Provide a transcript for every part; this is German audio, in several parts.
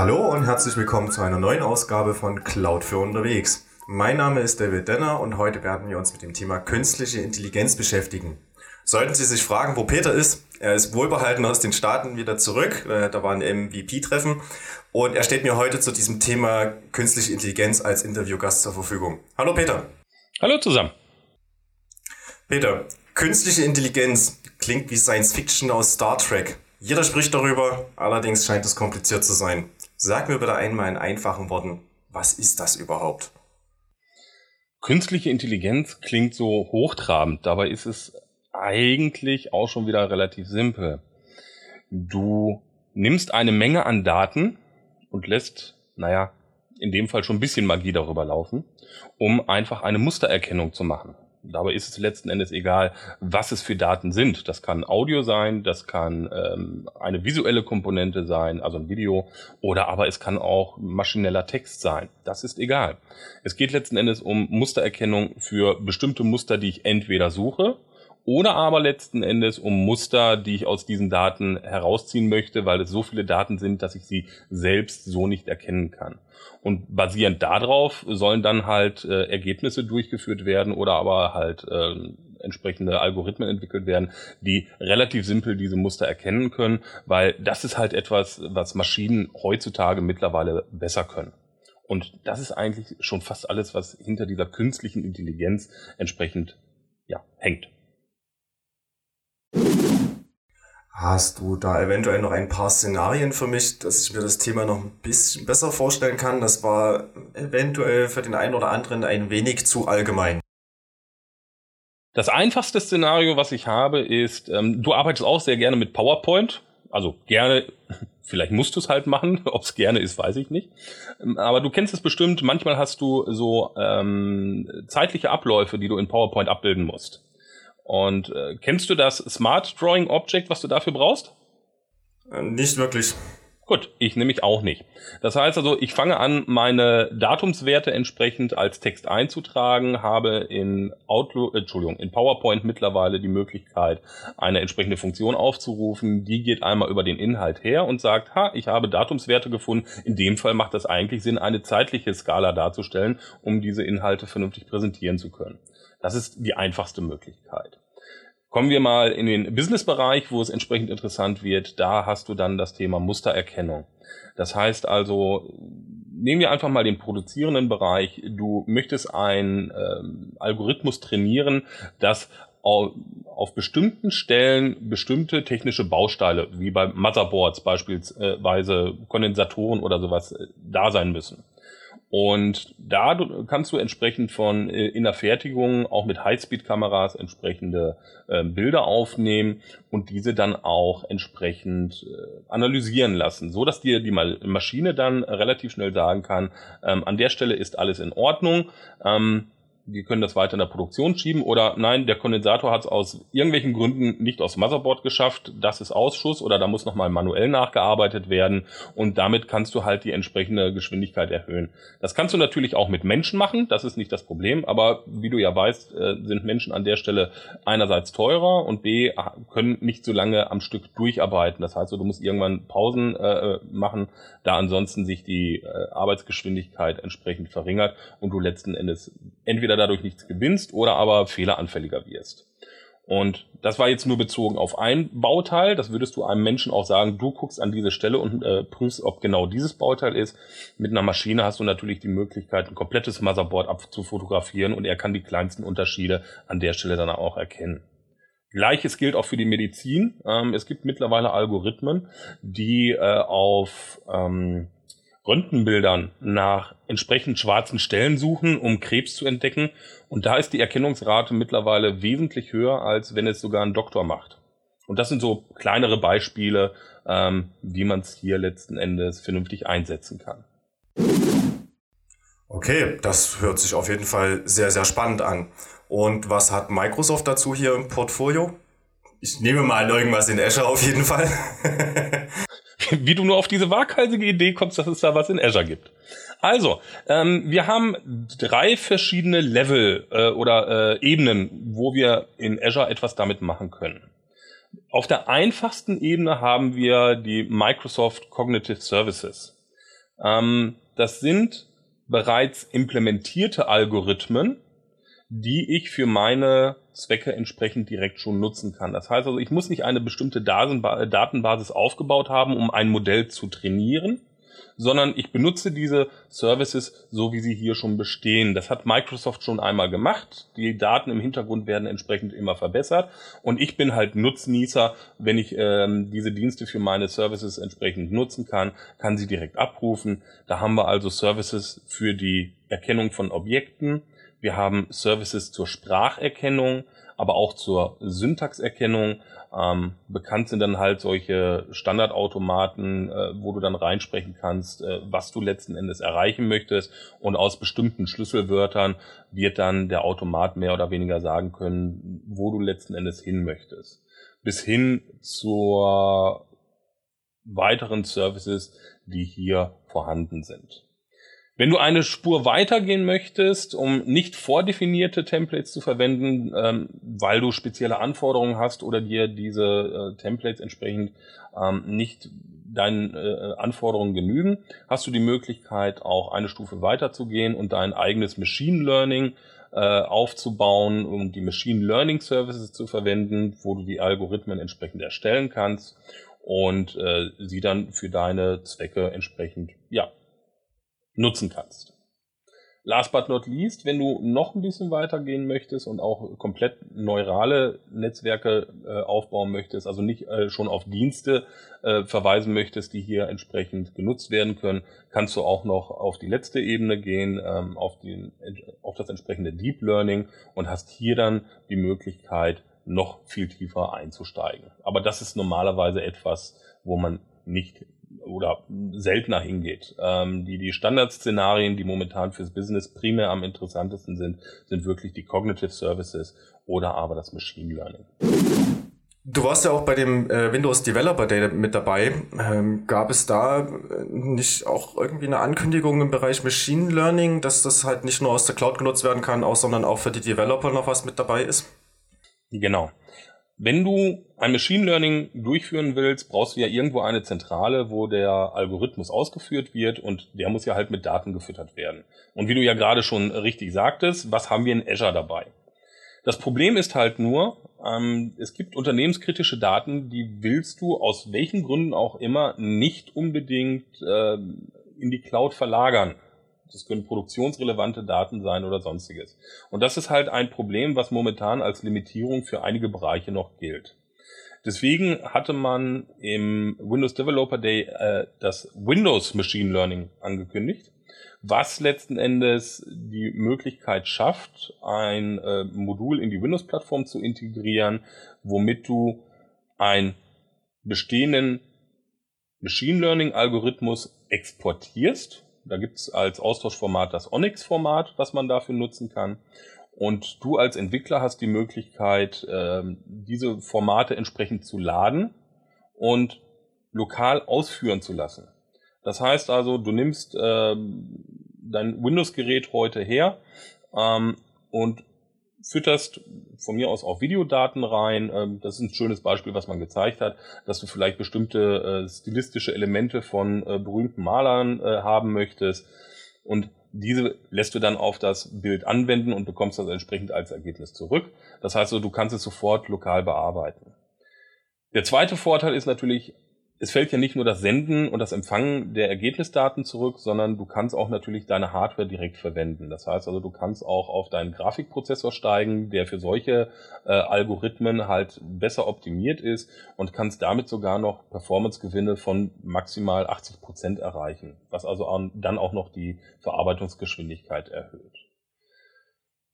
Hallo und herzlich willkommen zu einer neuen Ausgabe von Cloud für unterwegs. Mein Name ist David Denner und heute werden wir uns mit dem Thema künstliche Intelligenz beschäftigen. Sollten Sie sich fragen, wo Peter ist, er ist wohlbehalten aus den Staaten wieder zurück. Äh, da war ein MVP-Treffen und er steht mir heute zu diesem Thema künstliche Intelligenz als Interviewgast zur Verfügung. Hallo Peter. Hallo zusammen. Peter, künstliche Intelligenz klingt wie Science Fiction aus Star Trek. Jeder spricht darüber, allerdings scheint es kompliziert zu sein. Sag mir bitte einmal in einfachen Worten, was ist das überhaupt? Künstliche Intelligenz klingt so hochtrabend, dabei ist es eigentlich auch schon wieder relativ simpel. Du nimmst eine Menge an Daten und lässt, naja, in dem Fall schon ein bisschen Magie darüber laufen, um einfach eine Mustererkennung zu machen. Dabei ist es letzten Endes egal, was es für Daten sind. Das kann Audio sein, das kann ähm, eine visuelle Komponente sein, also ein Video, oder aber es kann auch maschineller Text sein. Das ist egal. Es geht letzten Endes um Mustererkennung für bestimmte Muster, die ich entweder suche oder aber letzten Endes um Muster, die ich aus diesen Daten herausziehen möchte, weil es so viele Daten sind, dass ich sie selbst so nicht erkennen kann. Und basierend darauf sollen dann halt äh, Ergebnisse durchgeführt werden oder aber halt äh, entsprechende Algorithmen entwickelt werden, die relativ simpel diese Muster erkennen können, weil das ist halt etwas, was Maschinen heutzutage mittlerweile besser können. Und das ist eigentlich schon fast alles, was hinter dieser künstlichen Intelligenz entsprechend ja, hängt. Hast du da eventuell noch ein paar Szenarien für mich, dass ich mir das Thema noch ein bisschen besser vorstellen kann? Das war eventuell für den einen oder anderen ein wenig zu allgemein. Das einfachste Szenario, was ich habe, ist, ähm, du arbeitest auch sehr gerne mit PowerPoint. Also gerne, vielleicht musst du es halt machen. Ob es gerne ist, weiß ich nicht. Ähm, aber du kennst es bestimmt. Manchmal hast du so ähm, zeitliche Abläufe, die du in PowerPoint abbilden musst. Und äh, kennst du das Smart Drawing Object, was du dafür brauchst? Äh, nicht wirklich. Gut, ich nämlich auch nicht. Das heißt also, ich fange an, meine Datumswerte entsprechend als Text einzutragen, habe in Outlook, Entschuldigung, in PowerPoint mittlerweile die Möglichkeit, eine entsprechende Funktion aufzurufen. Die geht einmal über den Inhalt her und sagt, ha, ich habe Datumswerte gefunden. In dem Fall macht es eigentlich Sinn, eine zeitliche Skala darzustellen, um diese Inhalte vernünftig präsentieren zu können. Das ist die einfachste Möglichkeit. Kommen wir mal in den Business-Bereich, wo es entsprechend interessant wird. Da hast du dann das Thema Mustererkennung. Das heißt also, nehmen wir einfach mal den produzierenden Bereich. Du möchtest einen ähm, Algorithmus trainieren, das auf, bestimmten Stellen bestimmte technische Bausteine, wie bei Motherboards beispielsweise Kondensatoren oder sowas, äh, da sein müssen. Und da kannst du entsprechend von äh, in der Fertigung auch mit Highspeed-Kameras entsprechende äh, Bilder aufnehmen und diese dann auch entsprechend äh, analysieren lassen, so dass dir die Maschine dann relativ schnell sagen kann, ähm, an der Stelle ist alles in Ordnung. Ähm, wir können das weiter in der Produktion schieben oder nein, der Kondensator hat es aus irgendwelchen Gründen nicht aufs Motherboard geschafft, das ist Ausschuss oder da muss nochmal manuell nachgearbeitet werden und damit kannst du halt die entsprechende Geschwindigkeit erhöhen. Das kannst du natürlich auch mit Menschen machen, das ist nicht das Problem, aber wie du ja weißt, äh, sind Menschen an der Stelle einerseits teurer und b können nicht so lange am Stück durcharbeiten. Das heißt, du musst irgendwann Pausen äh, machen, da ansonsten sich die äh, Arbeitsgeschwindigkeit entsprechend verringert und du letzten Endes entweder dadurch nichts gewinnst oder aber fehleranfälliger wirst. Und das war jetzt nur bezogen auf ein Bauteil. Das würdest du einem Menschen auch sagen, du guckst an diese Stelle und äh, prüfst, ob genau dieses Bauteil ist. Mit einer Maschine hast du natürlich die Möglichkeit, ein komplettes Motherboard abzufotografieren und er kann die kleinsten Unterschiede an der Stelle dann auch erkennen. Gleiches gilt auch für die Medizin. Ähm, es gibt mittlerweile Algorithmen, die äh, auf ähm, Röntgenbildern nach entsprechend schwarzen Stellen suchen, um Krebs zu entdecken. Und da ist die Erkennungsrate mittlerweile wesentlich höher, als wenn es sogar ein Doktor macht. Und das sind so kleinere Beispiele, ähm, wie man es hier letzten Endes vernünftig einsetzen kann. Okay, das hört sich auf jeden Fall sehr, sehr spannend an. Und was hat Microsoft dazu hier im Portfolio? Ich nehme mal irgendwas in Azure auf jeden Fall. wie du nur auf diese waghalsige Idee kommst, dass es da was in Azure gibt. Also, ähm, wir haben drei verschiedene Level äh, oder äh, Ebenen, wo wir in Azure etwas damit machen können. Auf der einfachsten Ebene haben wir die Microsoft Cognitive Services. Ähm, das sind bereits implementierte Algorithmen, die ich für meine Zwecke entsprechend direkt schon nutzen kann. Das heißt also, ich muss nicht eine bestimmte Datenbasis aufgebaut haben, um ein Modell zu trainieren, sondern ich benutze diese Services so, wie sie hier schon bestehen. Das hat Microsoft schon einmal gemacht. Die Daten im Hintergrund werden entsprechend immer verbessert. Und ich bin halt Nutznießer, wenn ich ähm, diese Dienste für meine Services entsprechend nutzen kann, kann sie direkt abrufen. Da haben wir also Services für die Erkennung von Objekten. Wir haben Services zur Spracherkennung, aber auch zur Syntaxerkennung ähm, bekannt sind dann halt solche Standardautomaten, äh, wo du dann reinsprechen kannst, äh, was du letzten Endes erreichen möchtest. Und aus bestimmten Schlüsselwörtern wird dann der Automat mehr oder weniger sagen können, wo du letzten Endes hin möchtest. Bis hin zur weiteren Services, die hier vorhanden sind. Wenn du eine Spur weitergehen möchtest, um nicht vordefinierte Templates zu verwenden, ähm, weil du spezielle Anforderungen hast oder dir diese äh, Templates entsprechend ähm, nicht deinen äh, Anforderungen genügen, hast du die Möglichkeit, auch eine Stufe weiterzugehen und dein eigenes Machine Learning äh, aufzubauen, um die Machine Learning Services zu verwenden, wo du die Algorithmen entsprechend erstellen kannst und äh, sie dann für deine Zwecke entsprechend ja, nutzen kannst. Last but not least, wenn du noch ein bisschen weitergehen möchtest und auch komplett neurale Netzwerke äh, aufbauen möchtest, also nicht äh, schon auf Dienste äh, verweisen möchtest, die hier entsprechend genutzt werden können, kannst du auch noch auf die letzte Ebene gehen, ähm, auf, den, auf das entsprechende Deep Learning und hast hier dann die Möglichkeit, noch viel tiefer einzusteigen. Aber das ist normalerweise etwas, wo man nicht oder seltener hingeht. Ähm, die, die Standardszenarien, die momentan fürs Business primär am interessantesten sind, sind wirklich die Cognitive Services oder aber das Machine Learning. Du warst ja auch bei dem äh, Windows Developer Day mit dabei. Ähm, gab es da äh, nicht auch irgendwie eine Ankündigung im Bereich Machine Learning, dass das halt nicht nur aus der Cloud genutzt werden kann, auch, sondern auch für die Developer noch was mit dabei ist? Genau. Wenn du ein Machine Learning durchführen willst, brauchst du ja irgendwo eine Zentrale, wo der Algorithmus ausgeführt wird und der muss ja halt mit Daten gefüttert werden. Und wie du ja gerade schon richtig sagtest, was haben wir in Azure dabei? Das Problem ist halt nur, ähm, es gibt unternehmenskritische Daten, die willst du aus welchen Gründen auch immer nicht unbedingt äh, in die Cloud verlagern. Das können produktionsrelevante Daten sein oder sonstiges. Und das ist halt ein Problem, was momentan als Limitierung für einige Bereiche noch gilt. Deswegen hatte man im Windows Developer Day äh, das Windows Machine Learning angekündigt, was letzten Endes die Möglichkeit schafft, ein äh, Modul in die Windows-Plattform zu integrieren, womit du einen bestehenden Machine Learning-Algorithmus exportierst da gibt's als Austauschformat das Onyx-Format, was man dafür nutzen kann. Und du als Entwickler hast die Möglichkeit, ähm, diese Formate entsprechend zu laden und lokal ausführen zu lassen. Das heißt also, du nimmst ähm, dein Windows-Gerät heute her ähm, und fütterst von mir aus auch Videodaten rein. Ähm, das ist ein schönes Beispiel, was man gezeigt hat, dass du vielleicht bestimmte äh, stilistische Elemente von äh, berühmten Malern äh, haben möchtest. Und diese lässt du dann auf das Bild anwenden und bekommst das entsprechend als Ergebnis zurück. Das heißt, du kannst es sofort lokal bearbeiten. Der zweite Vorteil ist natürlich, es fällt ja nicht nur das Senden und das Empfangen der Ergebnisdaten zurück, sondern du kannst auch natürlich deine Hardware direkt verwenden. Das heißt also, du kannst auch auf deinen Grafikprozessor steigen, der für solche äh, Algorithmen halt besser optimiert ist und kannst damit sogar noch Performancegewinne von maximal 80 Prozent erreichen, was also dann auch noch die Verarbeitungsgeschwindigkeit erhöht.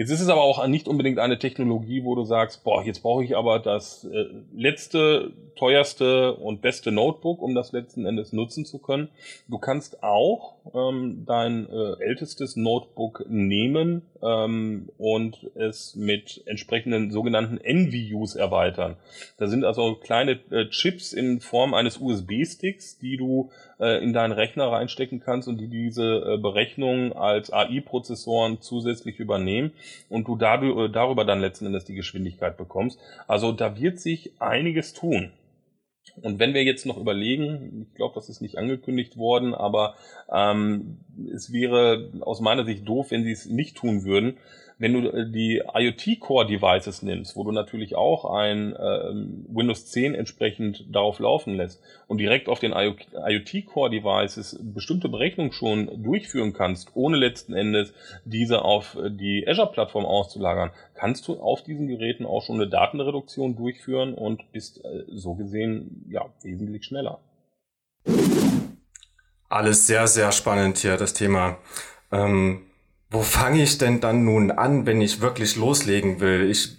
Jetzt ist es aber auch nicht unbedingt eine Technologie, wo du sagst, boah, jetzt brauche ich aber das äh, letzte, teuerste und beste Notebook, um das letzten Endes nutzen zu können. Du kannst auch ähm, dein äh, ältestes Notebook nehmen ähm, und es mit entsprechenden sogenannten NVUs erweitern. Da sind also kleine äh, Chips in Form eines USB-Sticks, die du äh, in deinen Rechner reinstecken kannst und die diese äh, Berechnung als AI-Prozessoren zusätzlich übernehmen und du dadurch, äh, darüber dann letzten Endes die Geschwindigkeit bekommst. Also da wird sich einiges tun. Und wenn wir jetzt noch überlegen, ich glaube, das ist nicht angekündigt worden, aber ähm, es wäre aus meiner Sicht doof, wenn sie es nicht tun würden, wenn du äh, die IoT-Core-Devices nimmst, wo du natürlich auch ein äh, Windows 10 entsprechend darauf laufen lässt und direkt auf den IoT-Core-Devices bestimmte Berechnungen schon durchführen kannst, ohne letzten Endes diese auf die Azure-Plattform auszulagern, kannst du auf diesen Geräten auch schon eine Datenreduktion durchführen und bist äh, so gesehen ja wesentlich schneller. Alles sehr, sehr spannend hier, das Thema. Ähm wo fange ich denn dann nun an, wenn ich wirklich loslegen will? Ich,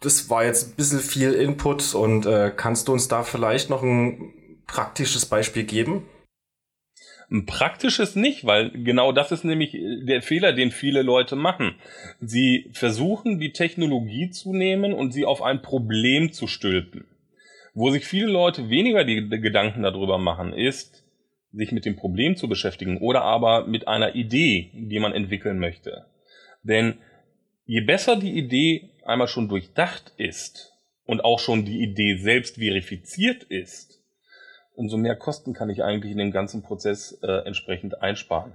das war jetzt ein bisschen viel Input und äh, kannst du uns da vielleicht noch ein praktisches Beispiel geben? Ein praktisches nicht, weil genau das ist nämlich der Fehler, den viele Leute machen. Sie versuchen, die Technologie zu nehmen und sie auf ein Problem zu stülpen. Wo sich viele Leute weniger die Gedanken darüber machen, ist, sich mit dem Problem zu beschäftigen oder aber mit einer Idee, die man entwickeln möchte. Denn je besser die Idee einmal schon durchdacht ist und auch schon die Idee selbst verifiziert ist, umso mehr Kosten kann ich eigentlich in den ganzen Prozess äh, entsprechend einsparen.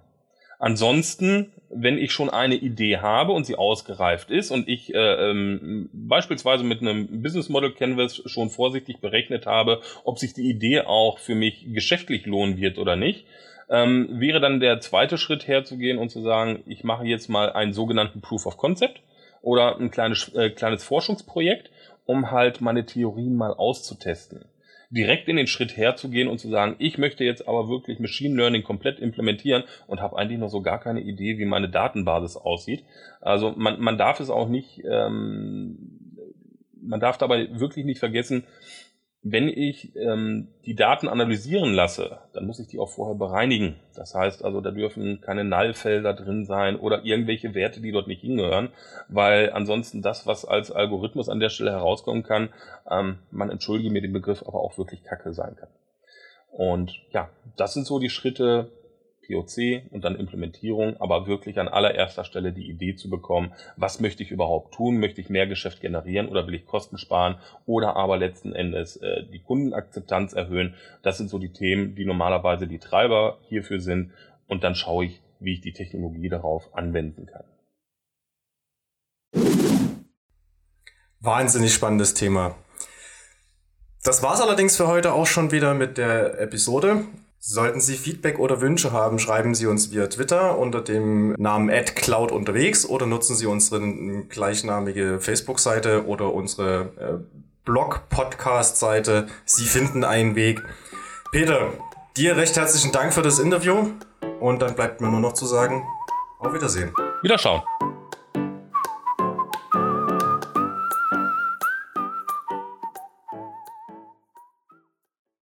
Ansonsten, wenn ich schon eine Idee habe und sie ausgereift ist und ich äh, ähm, beispielsweise mit einem Business Model Canvas schon vorsichtig berechnet habe, ob sich die Idee auch für mich geschäftlich lohnen wird oder nicht, ähm, wäre dann der zweite Schritt herzugehen und zu sagen, ich mache jetzt mal einen sogenannten Proof of Concept oder ein kleines, äh, kleines Forschungsprojekt, um halt meine Theorien mal auszutesten direkt in den Schritt herzugehen und zu sagen, ich möchte jetzt aber wirklich Machine Learning komplett implementieren und habe eigentlich noch so gar keine Idee, wie meine Datenbasis aussieht. Also man, man darf es auch nicht, ähm, man darf dabei wirklich nicht vergessen, wenn ich ähm, die Daten analysieren lasse, dann muss ich die auch vorher bereinigen. Das heißt also, da dürfen keine Nullfelder drin sein oder irgendwelche Werte, die dort nicht hingehören, weil ansonsten das, was als Algorithmus an der Stelle herauskommen kann, ähm, man entschuldige mir den Begriff, aber auch wirklich Kacke sein kann. Und ja, das sind so die Schritte, POC und dann Implementierung, aber wirklich an allererster Stelle die Idee zu bekommen, was möchte ich überhaupt tun? Möchte ich mehr Geschäft generieren oder will ich Kosten sparen oder aber letzten Endes äh, die Kundenakzeptanz erhöhen? Das sind so die Themen, die normalerweise die Treiber hierfür sind und dann schaue ich, wie ich die Technologie darauf anwenden kann. Wahnsinnig spannendes Thema. Das war's allerdings für heute auch schon wieder mit der Episode. Sollten Sie Feedback oder Wünsche haben, schreiben Sie uns via Twitter unter dem Namen @cloud unterwegs oder nutzen Sie unsere gleichnamige Facebook-Seite oder unsere äh, Blog-Podcast-Seite. Sie finden einen Weg. Peter, dir recht herzlichen Dank für das Interview und dann bleibt mir nur noch zu sagen, auf Wiedersehen. Wiederschauen.